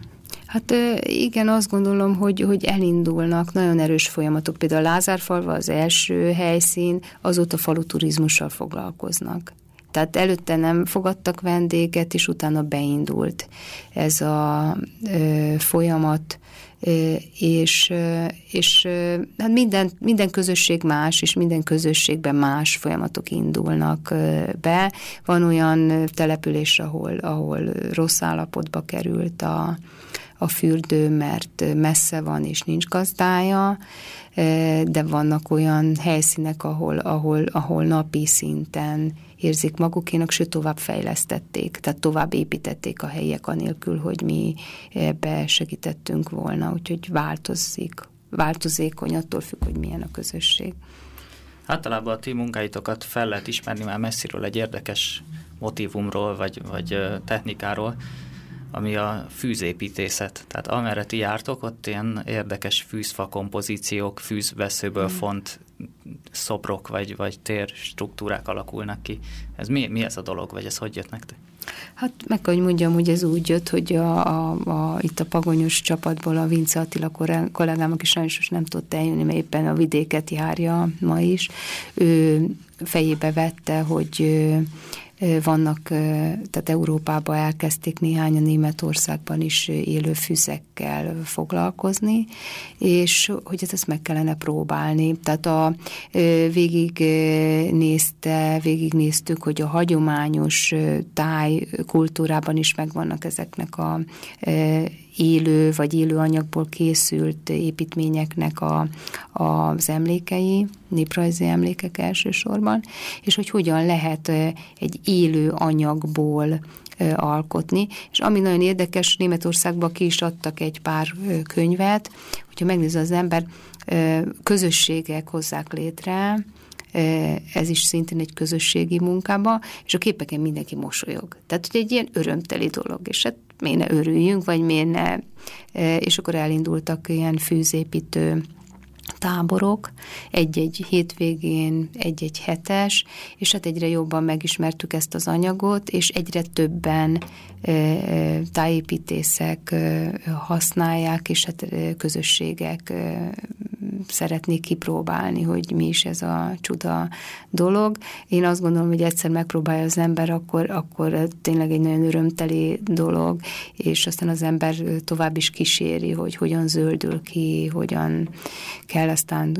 Hát igen, azt gondolom, hogy, hogy elindulnak nagyon erős folyamatok. Például a Lázárfalva az első helyszín, azóta falu turizmussal foglalkoznak. Tehát előtte nem fogadtak vendéget, és utána beindult ez a ö, folyamat, ö, és, ö, és ö, hát minden, minden közösség más, és minden közösségben más folyamatok indulnak ö, be. Van olyan település, ahol, ahol rossz állapotba került a, a fürdő, mert messze van és nincs gazdája, de vannak olyan helyszínek, ahol, ahol, ahol napi szinten érzik magukénak, sőt tovább fejlesztették, tehát tovább építették a helyiek anélkül, hogy mi ebbe segítettünk volna, úgyhogy változik, változékony, attól függ, hogy milyen a közösség. Általában a ti munkáitokat fel lehet ismerni már messziről egy érdekes motivumról, vagy, vagy technikáról, ami a fűzépítészet. Tehát amerre ti jártok, ott ilyen érdekes fűzfa kompozíciók, fűzveszőből font szobrok, vagy, vagy tér struktúrák alakulnak ki. Ez mi, mi ez a dolog, vagy ez hogy jött nektek? Hát meg hogy mondjam, hogy ez úgy jött, hogy a, a, a, itt a pagonyos csapatból a Vince Attila kollégám, aki sajnos nem tudott eljönni, mert éppen a vidéket járja ma is, ő fejébe vette, hogy vannak, tehát Európában elkezdték néhány a Németországban is élő füzekkel foglalkozni, és hogy ezt meg kellene próbálni. Tehát a, végig nézte, végig néztük, hogy a hagyományos táj kultúrában is megvannak ezeknek a élő vagy élő anyagból készült építményeknek a, az emlékei, néprajzi emlékek elsősorban, és hogy hogyan lehet egy élő anyagból alkotni. És ami nagyon érdekes, Németországban ki is adtak egy pár könyvet, hogyha megnézi az ember, közösségek hozzák létre, ez is szintén egy közösségi munkába, és a képeken mindenki mosolyog. Tehát, hogy egy ilyen örömteli dolog, és hát miért ne örüljünk, vagy miért ne, és akkor elindultak ilyen fűzépítő táborok, egy-egy hétvégén, egy-egy hetes, és hát egyre jobban megismertük ezt az anyagot, és egyre többen tájépítészek használják, és hát közösségek szeretnék kipróbálni, hogy mi is ez a csuda dolog. Én azt gondolom, hogy egyszer megpróbálja az ember, akkor, akkor tényleg egy nagyon örömteli dolog, és aztán az ember tovább is kíséri, hogy hogyan zöldül ki, hogyan kell aztán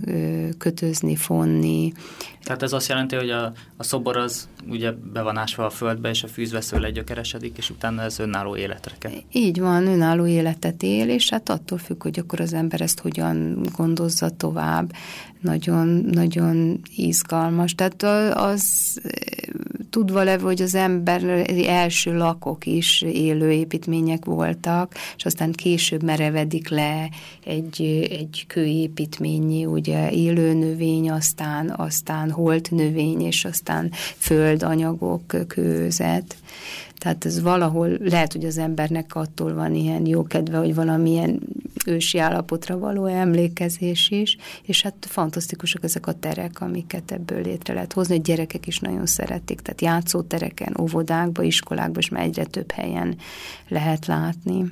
kötözni, fonni. Tehát ez azt jelenti, hogy a, a szobor az ugye be van ásva a földbe, és a fűzvesző legyökeresedik, és utána ez önálló életre kell. Így van, önálló életet él, és hát attól függ, hogy akkor az ember ezt hogyan gondozza tovább. Nagyon, nagyon izgalmas. Tehát az tudva levő, hogy az ember első lakok is élő építmények voltak, és aztán később merevedik le egy, egy kőépítményi, ugye élő növény, aztán, aztán holt növény, és aztán földanyagok, kőzet. Tehát ez valahol, lehet, hogy az embernek attól van ilyen jó kedve, hogy valamilyen ősi állapotra való emlékezés is, és hát fantasztikusak ezek a terek, amiket ebből létre lehet hozni, hogy gyerekek is nagyon szeretik, tehát játszótereken, óvodákba, iskolákba, és már egyre több helyen lehet látni.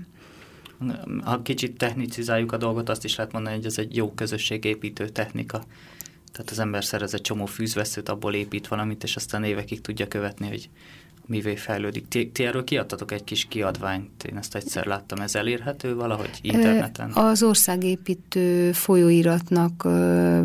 Ha kicsit technicizáljuk a dolgot, azt is lehet mondani, hogy ez egy jó közösségépítő technika. Tehát az ember szerez egy csomó fűzveszőt, abból épít valamit, és aztán évekig tudja követni, hogy mivé fejlődik. Ti, ti erről kiadtatok egy kis kiadványt, én ezt egyszer láttam, ez elérhető valahogy interneten? Az országépítő folyóiratnak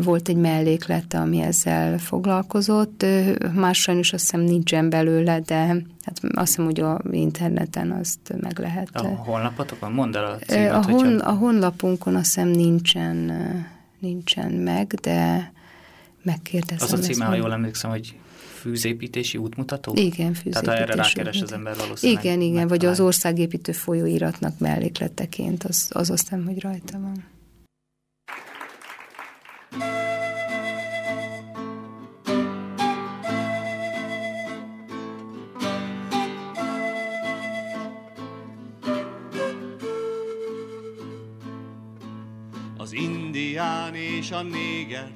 volt egy melléklete, ami ezzel foglalkozott, más sajnos azt hiszem nincsen belőle, de hát azt hiszem, hogy a interneten azt meg lehet. A honlapotokon? Mondd el a címet, a, hon, a honlapunkon azt hiszem nincsen, nincsen meg, de megkérdezem. Az a címe, ha jól emlékszem, hogy fűzépítési útmutató? Igen, fűzépítési Tehát erre rákeres az ember valószínűleg. Igen, igen, vagy az országépítő folyóiratnak mellékleteként, az, az azt nem, hogy rajta van. Az indián és a néger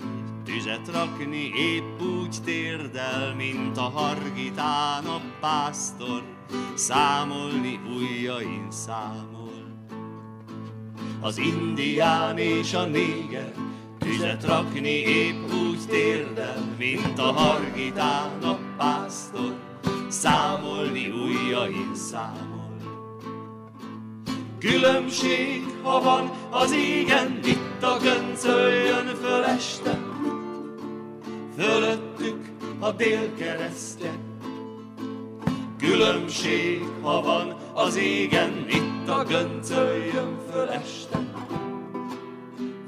Tüzet rakni épp úgy térdel, mint a hargitán a pásztor, számolni ujjain számol. Az indián és a néger tüzet rakni épp úgy térdel, mint a hargitán a pásztor, számolni ujjain számol. Különbség, ha van az égen, itt a göncöljön föl este, fölöttük a délkeresztje. Különbség, ha van az égen, itt a göncöljön föl este,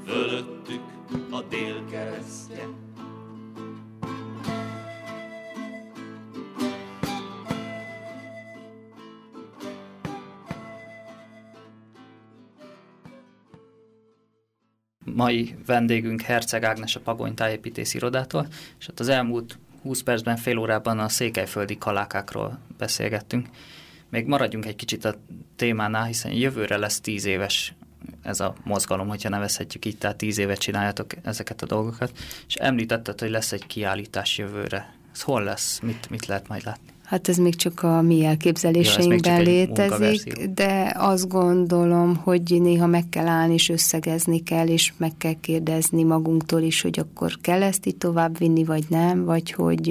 fölöttük a délkeresztje. Mai vendégünk Herceg Ágnes a Pagony tájépítész irodától, és hát az elmúlt 20 percben, fél órában a székelyföldi kalákákról beszélgettünk. Még maradjunk egy kicsit a témánál, hiszen jövőre lesz 10 éves ez a mozgalom, hogyha nevezhetjük így, tehát 10 évet csináljátok ezeket a dolgokat, és említetted, hogy lesz egy kiállítás jövőre. Ez hol lesz? Mit, mit lehet majd látni? Hát ez még csak a mi elképzeléseinkben ja, létezik, de azt gondolom, hogy néha meg kell állni, és összegezni kell, és meg kell kérdezni magunktól is, hogy akkor kell ezt így tovább vinni, vagy nem, vagy hogy,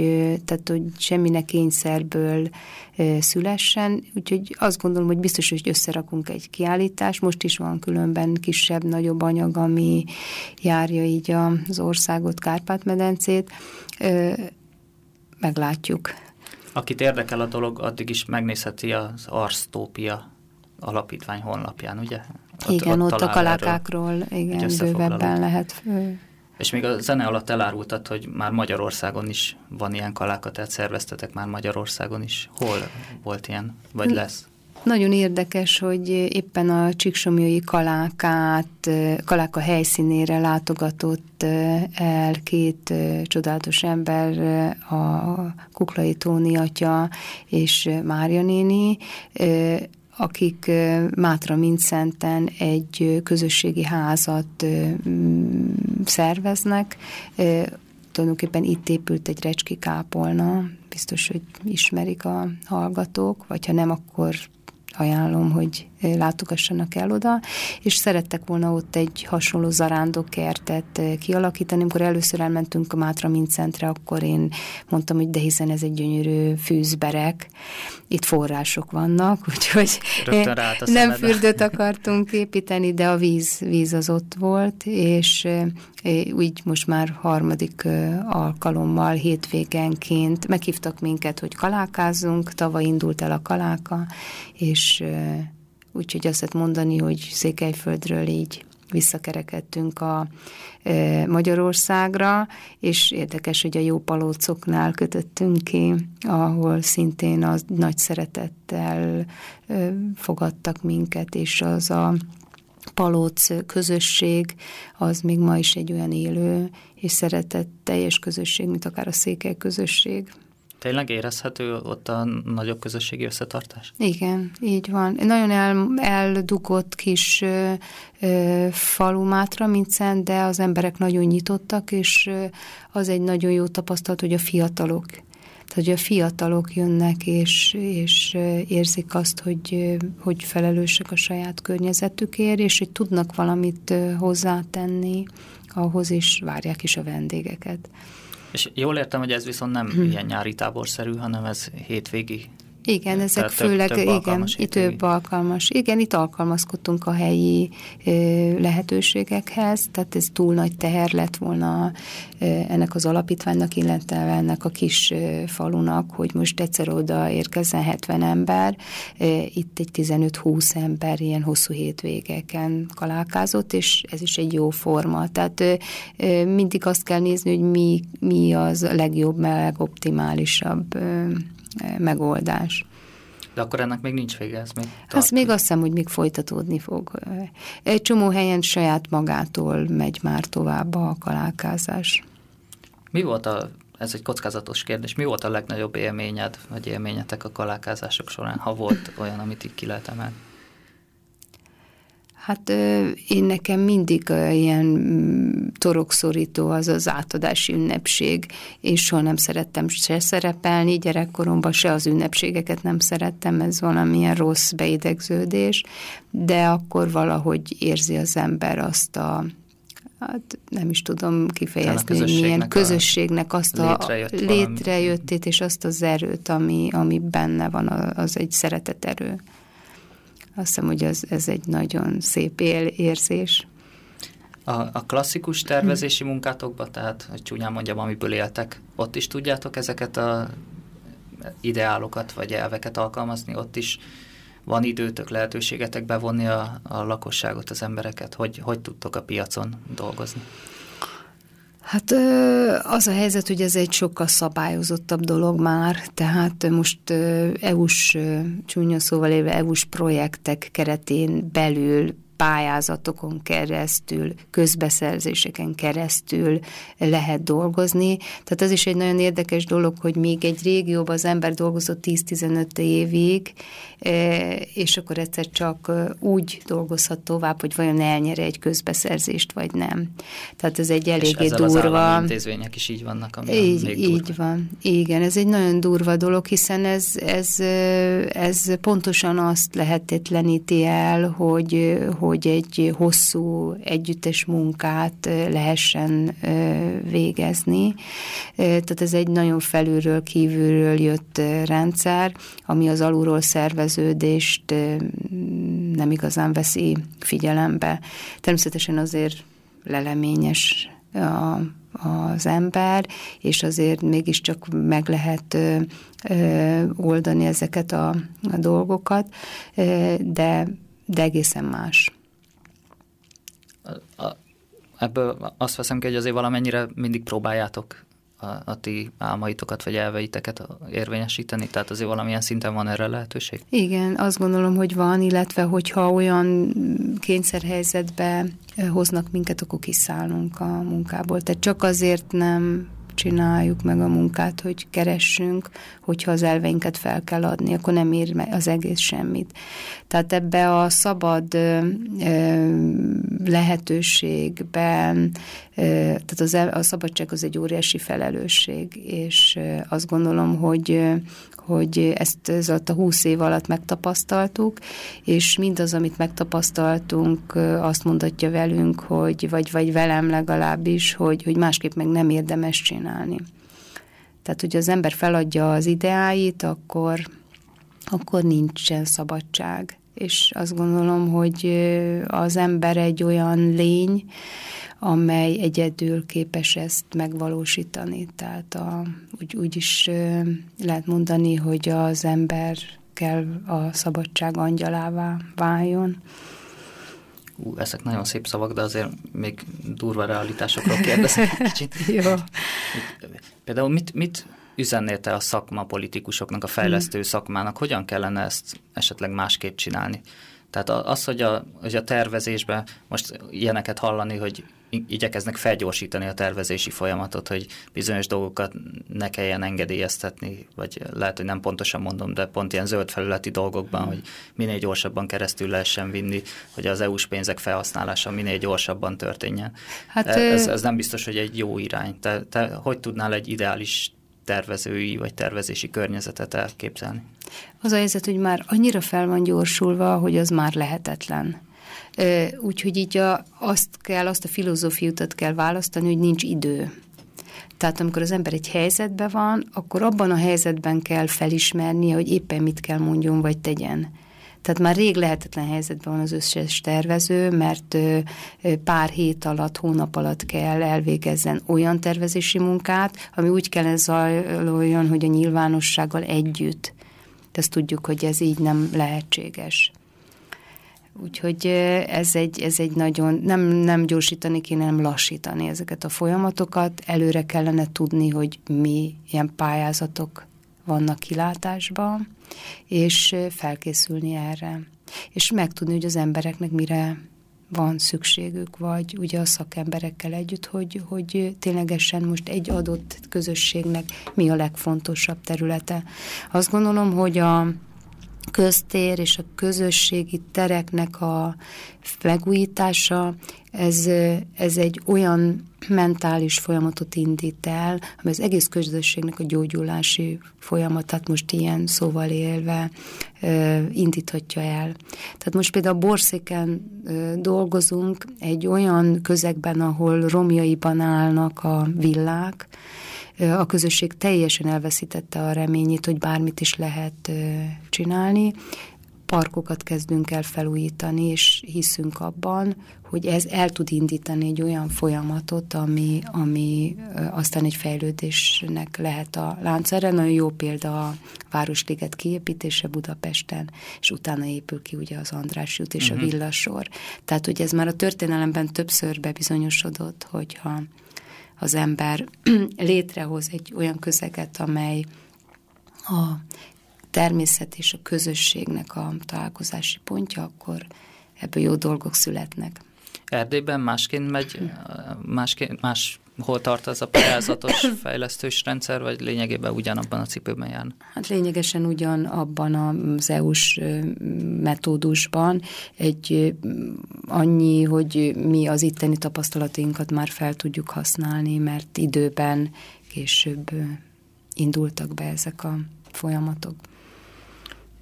tehát, hogy semminek kényszerből szülessen. Úgyhogy azt gondolom, hogy biztos, hogy összerakunk egy kiállítást. Most is van különben kisebb, nagyobb anyag, ami járja így az országot, Kárpát-medencét. Meglátjuk. Akit érdekel a dolog, addig is megnézheti az Arstópia alapítvány honlapján, ugye? Ott, igen, ott, ott a kalákákról igen, bővebben lehet. És még a zene alatt elárultad, hogy már Magyarországon is van ilyen kaláka, tehát szerveztetek már Magyarországon is. Hol volt ilyen, vagy lesz? Nagyon érdekes, hogy éppen a Csíksomjói kalákát, kaláka helyszínére látogatott el két csodálatos ember, a Kuklai Tóni atya és Mária néni, akik Mátra Mincenten egy közösségi házat szerveznek. Tulajdonképpen itt épült egy recski kápolna, biztos, hogy ismerik a hallgatók, vagy ha nem, akkor ajánlom, hogy látogassanak el oda, és szerettek volna ott egy hasonló zarándokkertet kialakítani. Amikor először elmentünk a Mátra Mincentre, akkor én mondtam, hogy de hiszen ez egy gyönyörű fűzberek, itt források vannak, úgyhogy nem fürdőt akartunk építeni, de a víz, víz az ott volt, és úgy most már harmadik alkalommal hétvégenként meghívtak minket, hogy kalákázzunk, tavaly indult el a kaláka, és úgyhogy azt lehet mondani, hogy Székelyföldről így visszakerekedtünk a Magyarországra, és érdekes, hogy a jó palócoknál kötöttünk ki, ahol szintén az nagy szeretettel fogadtak minket, és az a palóc közösség, az még ma is egy olyan élő és szeretett teljes közösség, mint akár a székely közösség. Tényleg érezhető ott a nagyobb közösségi összetartás? Igen, így van. Nagyon el, eldugott kis ö, ö, falu Mátra, Mincen, de az emberek nagyon nyitottak, és ö, az egy nagyon jó tapasztalat, hogy a fiatalok tehát, hogy a fiatalok jönnek, és, és érzik azt, hogy, hogy felelősek a saját környezetükért, és hogy tudnak valamit hozzátenni ahhoz, is várják is a vendégeket. És jól értem, hogy ez viszont nem hmm. ilyen nyári táborszerű, hanem ez hétvégi igen, ezek Tehát főleg, több, több igen, itt több alkalmas. Igen, itt alkalmazkodtunk a helyi ö, lehetőségekhez, tehát ez túl nagy teher lett volna ö, ennek az alapítványnak, illetve ennek a kis ö, falunak, hogy most egyszer oda érkezzen 70 ember, ö, itt egy 15-20 ember ilyen hosszú hétvégeken kalálkázott, és ez is egy jó forma. Tehát ö, ö, mindig azt kell nézni, hogy mi, mi az legjobb, legoptimálisabb ö, megoldás. De akkor ennek még nincs vége, ez még Az még azt hiszem, hogy még folytatódni fog. Egy csomó helyen saját magától megy már tovább a kalálkázás. Mi volt a, ez egy kockázatos kérdés, mi volt a legnagyobb élményed, vagy élményetek a kalálkázások során, ha volt olyan, amit így ki lehet emelni? Hát én nekem mindig ilyen mm, torokszorító az az átadási ünnepség. Én soha nem szerettem se szerepelni gyerekkoromban, se az ünnepségeket nem szerettem, ez valamilyen rossz beidegződés, de akkor valahogy érzi az ember azt a hát nem is tudom kifejezni, milyen közösségnek azt a létrejött létrejöttét és azt az erőt, ami, ami benne van, az egy szeretet erő. Azt hiszem, hogy ez, ez egy nagyon szép él, érzés. A, a klasszikus tervezési munkátokban, tehát, hogy csúnyán mondjam, amiből éltek, ott is tudjátok ezeket a ideálokat vagy elveket alkalmazni, ott is van időtök, lehetőségetek bevonni a, a lakosságot, az embereket, hogy, hogy tudtok a piacon dolgozni? Hát az a helyzet, hogy ez egy sokkal szabályozottabb dolog már, tehát most EU-s, csúnya szóval éve EU-s projektek keretén belül pályázatokon keresztül, közbeszerzéseken keresztül lehet dolgozni. Tehát ez is egy nagyon érdekes dolog, hogy még egy régióban az ember dolgozott 10-15 évig, e, és akkor egyszer csak e, úgy dolgozhat tovább, hogy vajon elnyere egy közbeszerzést, vagy nem. Tehát ez egy eléggé durva... Az intézmények is így vannak, ami így, még durva. Így van. Igen, ez egy nagyon durva dolog, hiszen ez, ez, e, ez pontosan azt lehetetleníti el, hogy, hogy hogy egy hosszú együttes munkát lehessen végezni. Tehát ez egy nagyon felülről, kívülről jött rendszer, ami az alulról szerveződést nem igazán veszi figyelembe. Természetesen azért leleményes a, az ember, és azért mégiscsak meg lehet ö, ö, oldani ezeket a, a dolgokat, ö, de, de egészen más ebből azt veszem ki, hogy azért valamennyire mindig próbáljátok a, a ti álmaitokat vagy elveiteket érvényesíteni, tehát azért valamilyen szinten van erre lehetőség? Igen, azt gondolom, hogy van, illetve hogyha olyan kényszerhelyzetbe hoznak minket, akkor kiszállunk a munkából. Tehát csak azért nem csináljuk meg a munkát, hogy keressünk, hogyha az elveinket fel kell adni, akkor nem ér az egész semmit. Tehát ebbe a szabad ö, lehetőségben, ö, tehát az, a szabadság az egy óriási felelősség, és azt gondolom, hogy hogy ezt ez a húsz év alatt megtapasztaltuk, és mindaz, amit megtapasztaltunk, azt mondatja velünk, hogy, vagy, vagy velem legalábbis, hogy, hogy másképp meg nem érdemes csinálni. Tehát, hogy az ember feladja az ideáit, akkor, akkor nincsen szabadság. És azt gondolom, hogy az ember egy olyan lény, amely egyedül képes ezt megvalósítani. Tehát a, úgy, úgy is lehet mondani, hogy az ember kell a szabadság angyalává váljon. Ú, ezek nagyon szép szavak, de azért még durva realitásokról kérdezek kicsit. Jó. Például mit, mit üzennél te a szakma politikusoknak, a fejlesztő szakmának, hogyan kellene ezt esetleg másképp csinálni? Tehát az, hogy a, hogy a tervezésben most ilyeneket hallani, hogy igyekeznek felgyorsítani a tervezési folyamatot, hogy bizonyos dolgokat ne kelljen engedélyeztetni, vagy lehet, hogy nem pontosan mondom, de pont ilyen zöld felületi dolgokban, hmm. hogy minél gyorsabban keresztül lehessen vinni, hogy az EU-s pénzek felhasználása minél gyorsabban történjen. Hát, ez, ez nem biztos, hogy egy jó irány. Te, te hogy tudnál egy ideális tervezői vagy tervezési környezetet elképzelni? Az a helyzet, hogy már annyira fel van gyorsulva, hogy az már lehetetlen. Úgyhogy így a, azt kell, azt a filozófiutat kell választani, hogy nincs idő. Tehát amikor az ember egy helyzetben van, akkor abban a helyzetben kell felismernie, hogy éppen mit kell mondjon vagy tegyen. Tehát már rég lehetetlen helyzetben van az összes tervező, mert pár hét alatt, hónap alatt kell elvégezzen olyan tervezési munkát, ami úgy kell zajloljon, hogy a nyilvánossággal együtt. Ezt tudjuk, hogy ez így nem lehetséges. Úgyhogy ez egy, ez egy nagyon, nem, nem gyorsítani kéne, nem lassítani ezeket a folyamatokat. Előre kellene tudni, hogy mi ilyen pályázatok vannak kilátásban, és felkészülni erre. És megtudni, hogy az embereknek mire van szükségük, vagy ugye a szakemberekkel együtt, hogy, hogy ténylegesen most egy adott közösségnek mi a legfontosabb területe. Azt gondolom, hogy a köztér és a közösségi tereknek a megújítása, ez, ez egy olyan mentális folyamatot indít el, ami az egész közösségnek a gyógyulási folyamatát most ilyen szóval élve indíthatja el. Tehát most például Borszéken dolgozunk egy olyan közegben, ahol romjaiban állnak a villák, a közösség teljesen elveszítette a reményét, hogy bármit is lehet csinálni. Parkokat kezdünk el felújítani, és hiszünk abban, hogy ez el tud indítani egy olyan folyamatot, ami, ami aztán egy fejlődésnek lehet a lánc. Erre nagyon jó példa a Városliget kiépítése Budapesten, és utána épül ki ugye az András út és uh-huh. a mhm. villasor. Tehát, hogy ez már a történelemben többször bebizonyosodott, hogyha az ember létrehoz egy olyan közeget, amely a természet és a közösségnek a találkozási pontja, akkor ebből jó dolgok születnek. Erdélyben másként megy, másként, más hol tart az a pályázatos fejlesztős rendszer, vagy lényegében ugyanabban a cipőben jár? Hát lényegesen ugyan abban az EU-s metódusban egy annyi, hogy mi az itteni tapasztalatainkat már fel tudjuk használni, mert időben később indultak be ezek a folyamatok.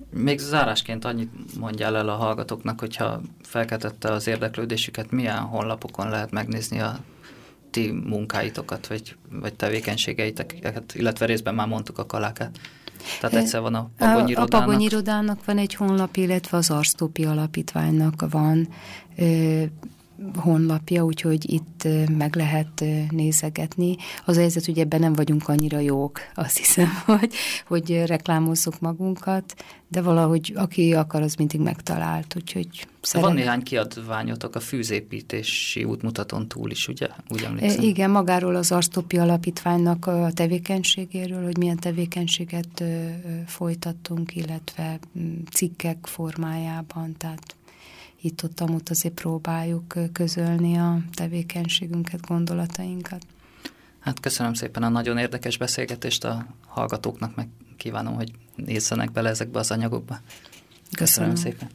Még zárásként annyit mondjál el a hallgatóknak, hogyha felkeltette az érdeklődésüket, milyen honlapokon lehet megnézni a ti munkáitokat, vagy, vagy tevékenységeiteket, illetve részben már mondtuk a kalákát. Tehát egyszer van a Pagonyirodának. A Pagonyirodának van egy honlap, illetve az Arztópi Alapítványnak van honlapja, úgyhogy itt meg lehet nézegetni. Az a helyzet, hogy ebben nem vagyunk annyira jók, azt hiszem, hogy, hogy reklámozzuk magunkat, de valahogy aki akar, az mindig megtalált, úgyhogy szeret... Van néhány kiadványotok a fűzépítési útmutaton túl is, ugye? Úgy emlékszem. Igen, magáról az Arsztopi Alapítványnak a tevékenységéről, hogy milyen tevékenységet folytattunk, illetve cikkek formájában, tehát itt-ott ott azért próbáljuk közölni a tevékenységünket, gondolatainkat. Hát köszönöm szépen a nagyon érdekes beszélgetést a hallgatóknak, meg kívánom, hogy nézzenek bele ezekbe az anyagokba. Köszönöm, köszönöm szépen.